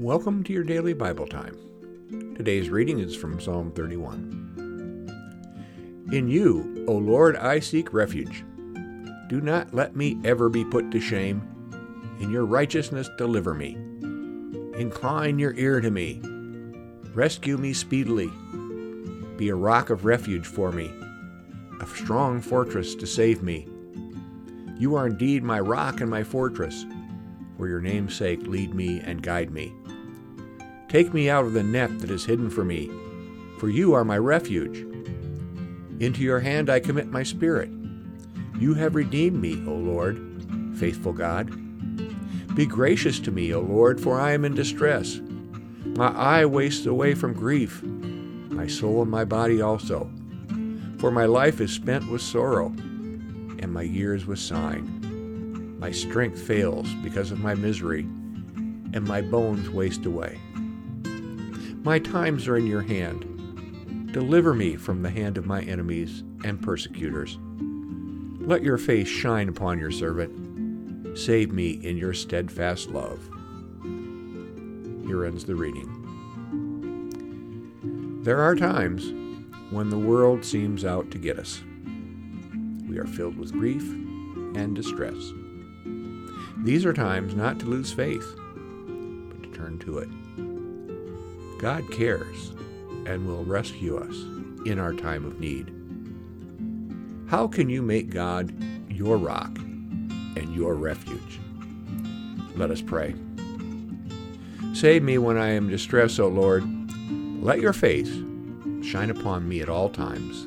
Welcome to your daily Bible time. Today's reading is from Psalm 31. In you, O Lord, I seek refuge. Do not let me ever be put to shame. In your righteousness, deliver me. Incline your ear to me. Rescue me speedily. Be a rock of refuge for me, a strong fortress to save me. You are indeed my rock and my fortress. For your name's sake, lead me and guide me. Take me out of the net that is hidden for me, for you are my refuge. Into your hand I commit my spirit. You have redeemed me, O Lord, faithful God. Be gracious to me, O Lord, for I am in distress. My eye wastes away from grief, my soul and my body also. For my life is spent with sorrow, and my years with sighing. My strength fails because of my misery, and my bones waste away. My times are in your hand. Deliver me from the hand of my enemies and persecutors. Let your face shine upon your servant. Save me in your steadfast love. Here ends the reading. There are times when the world seems out to get us. We are filled with grief and distress. These are times not to lose faith, but to turn to it. God cares and will rescue us in our time of need. How can you make God your rock and your refuge? Let us pray. Save me when I am distressed, O Lord. Let your face shine upon me at all times.